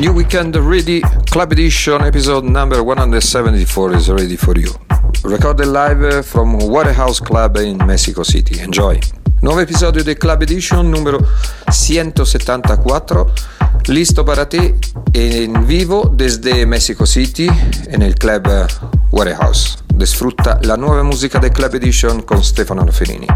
New Weekend Ready Club Edition episode number 174 is ready for you. Recorded live from Warehouse Club in Mexico City. Enjoy! Nuovo episodio del Club Edition numero 174. Listo para ti en vivo desde Mexico City en el Club Warehouse. Disfruta la nuova musica del Club Edition con Stefano Noferini.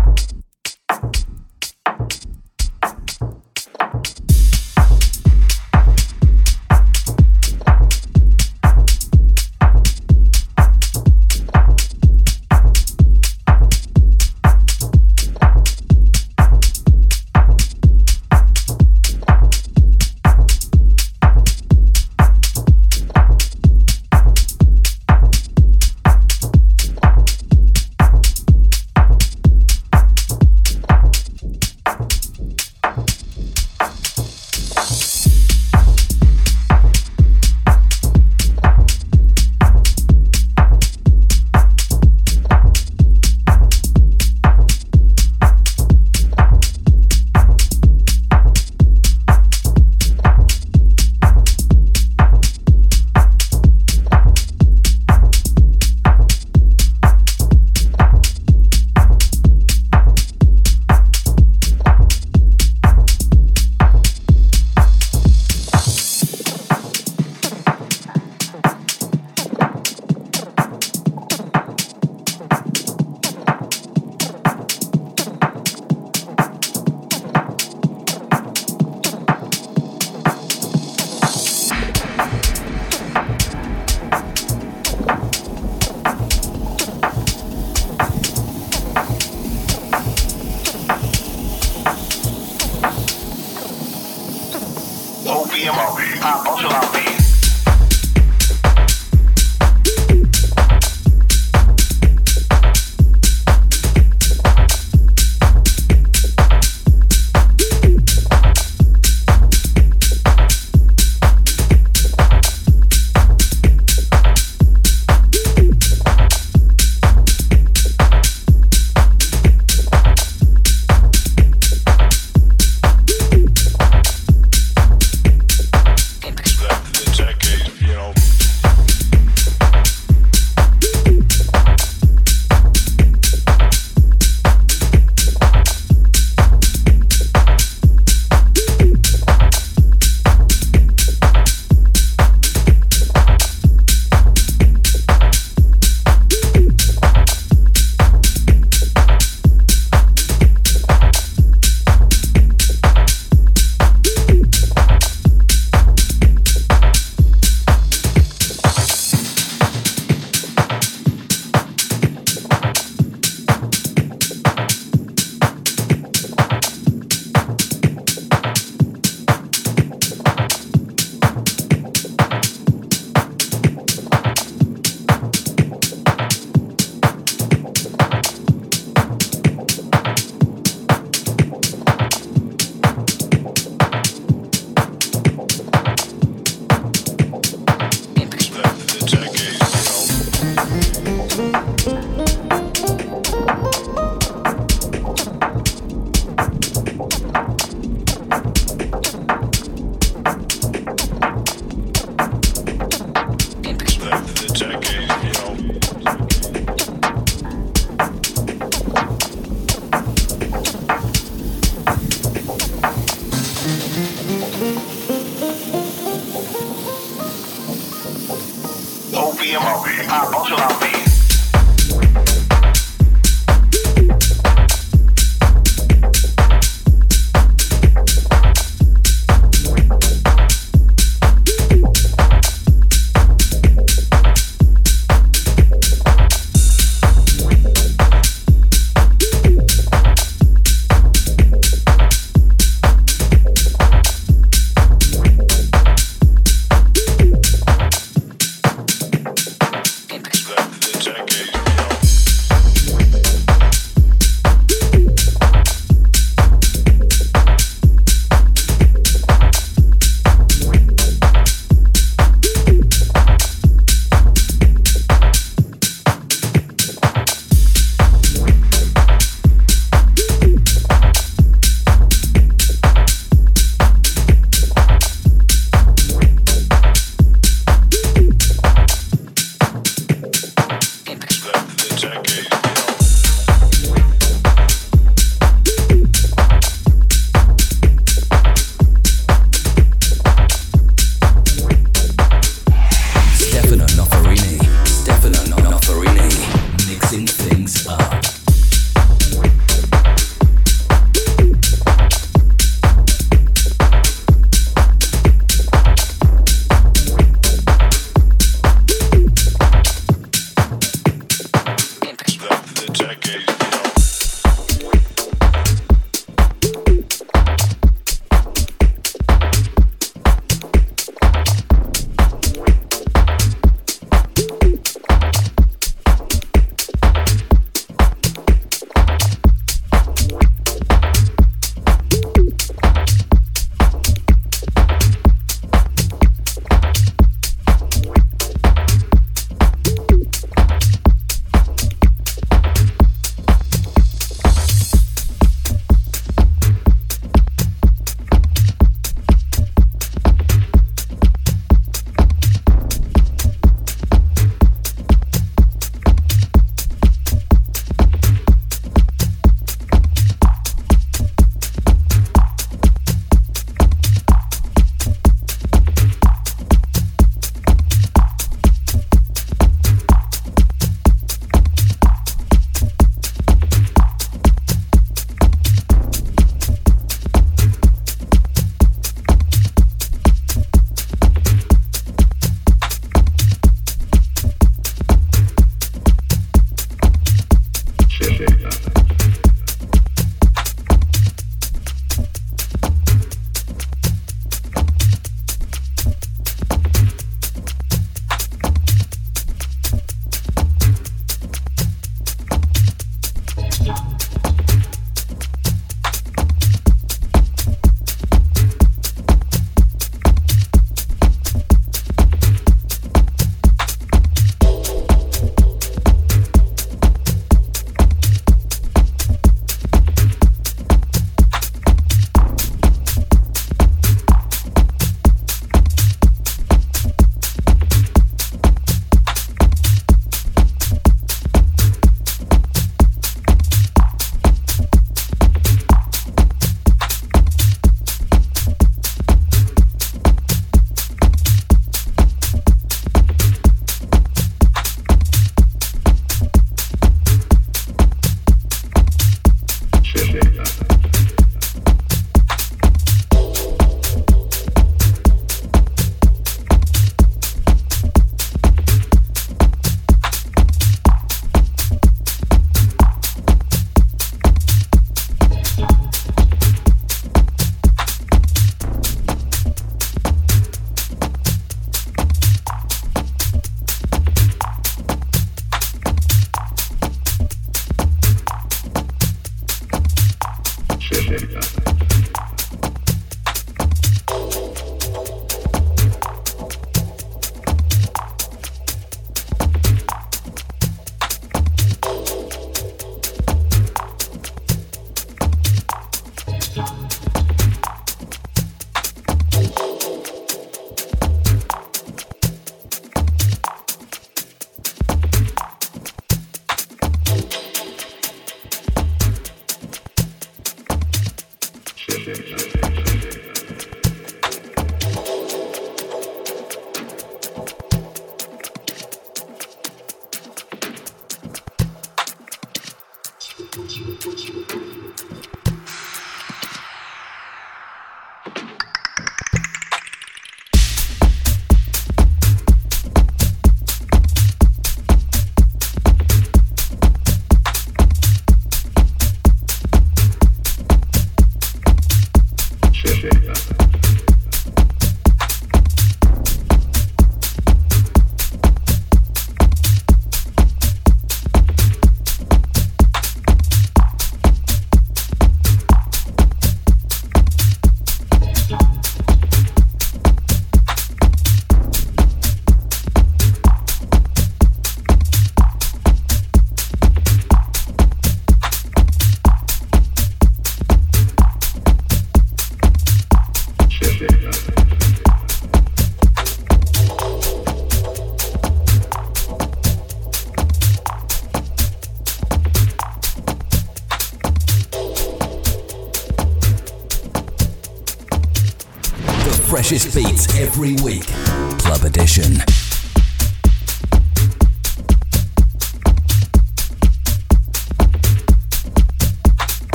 Every week.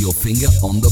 Your finger on the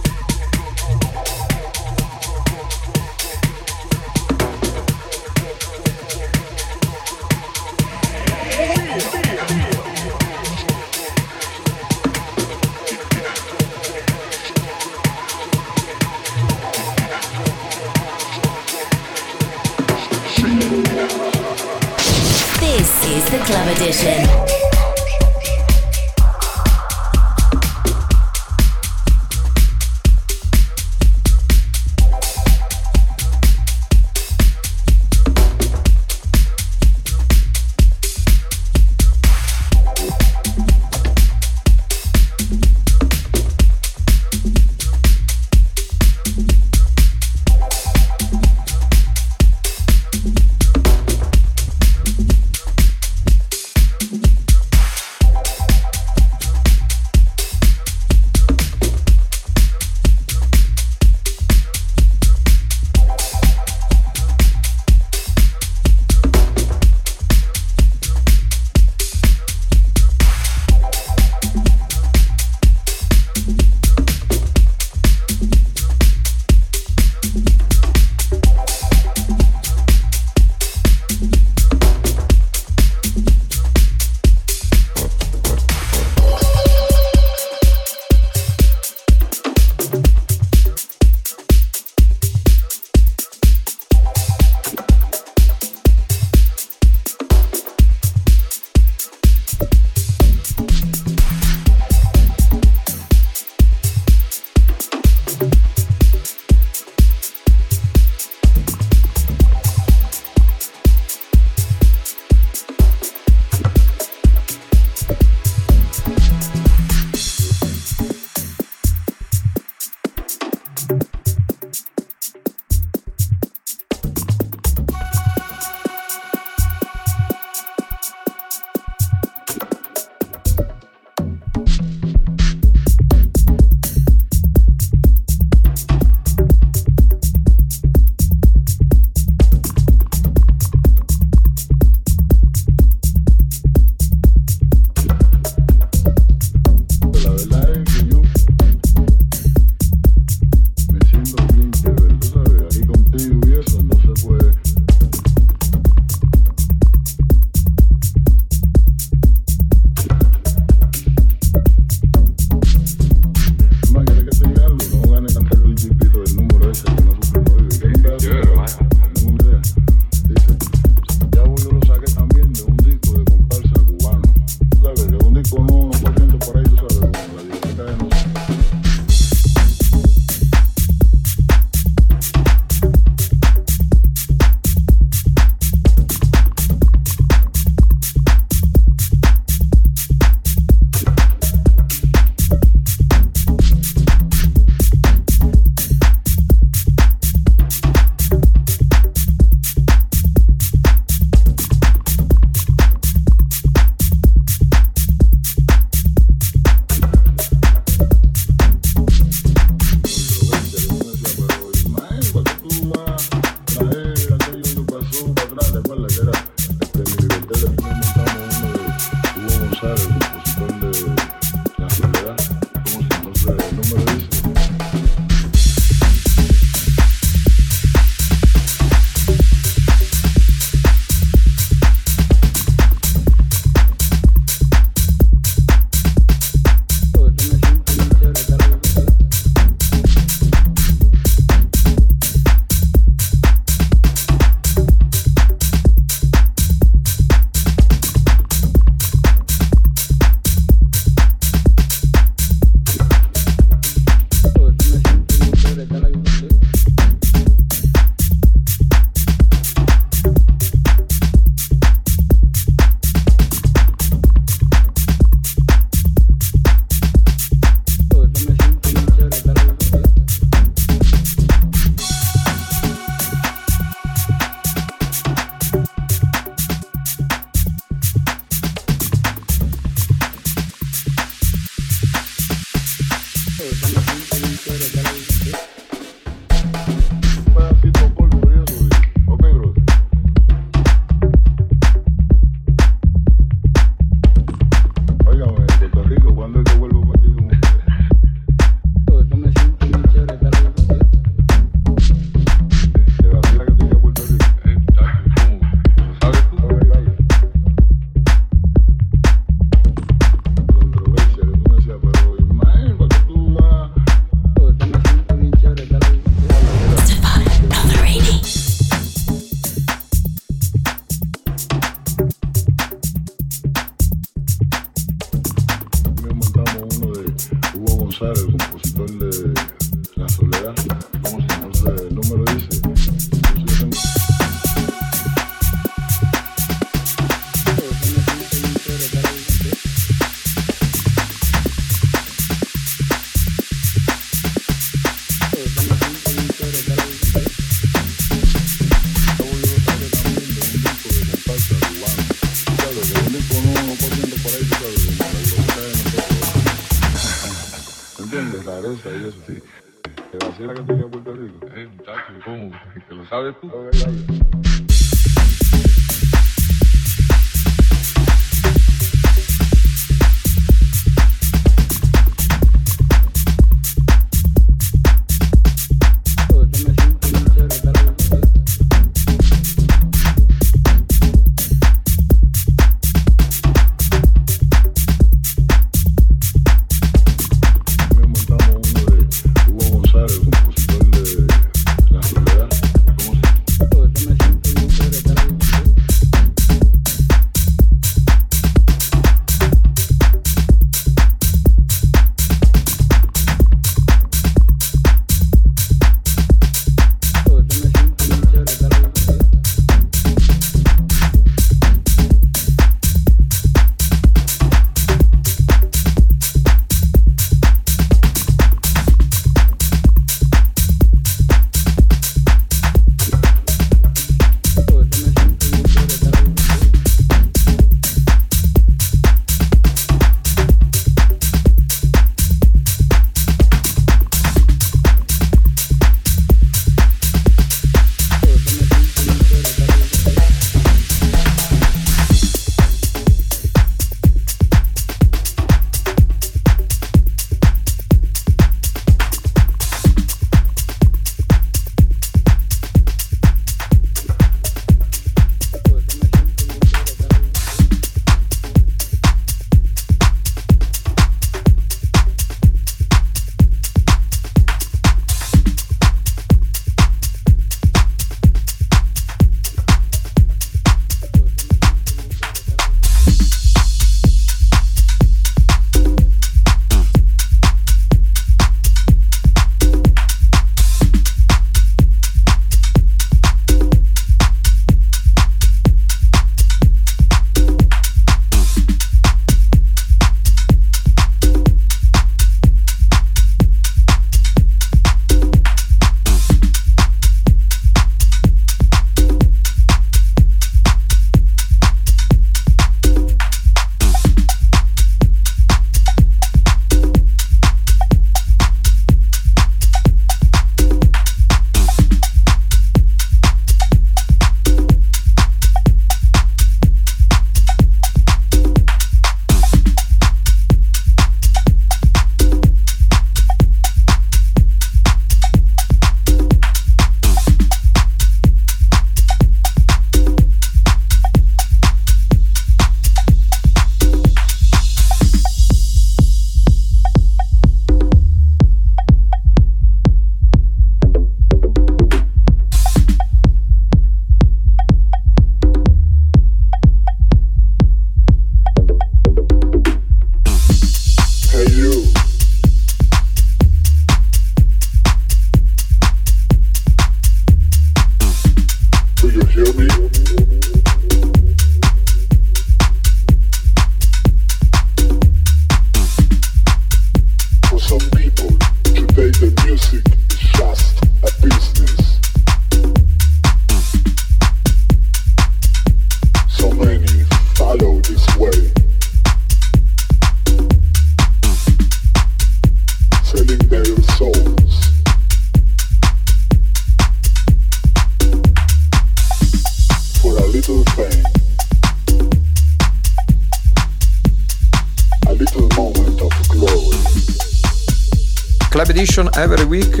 week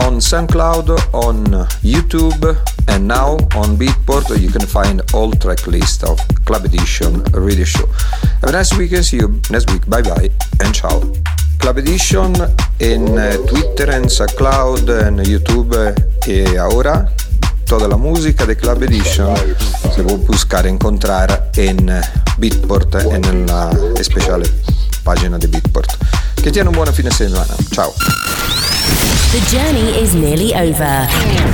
on SoundCloud, on YouTube, and now on Beatport. You can find all track list of Club Edition Radio Show. Have a nice weekend. See you next week. Bye bye and ciao. Club Edition en uh, Twitter, en SoundCloud, en YouTube y ahora toda la música de Club Edition se puede buscar encontrar en Beatport en la especial página de Beatport. Che tiene un buon fine settimana. Ciao. The journey is nearly over.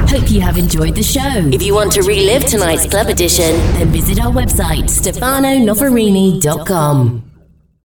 Hope you have enjoyed the show. If you want to relive tonight's club edition, then visit our website, stefanonoferini.com.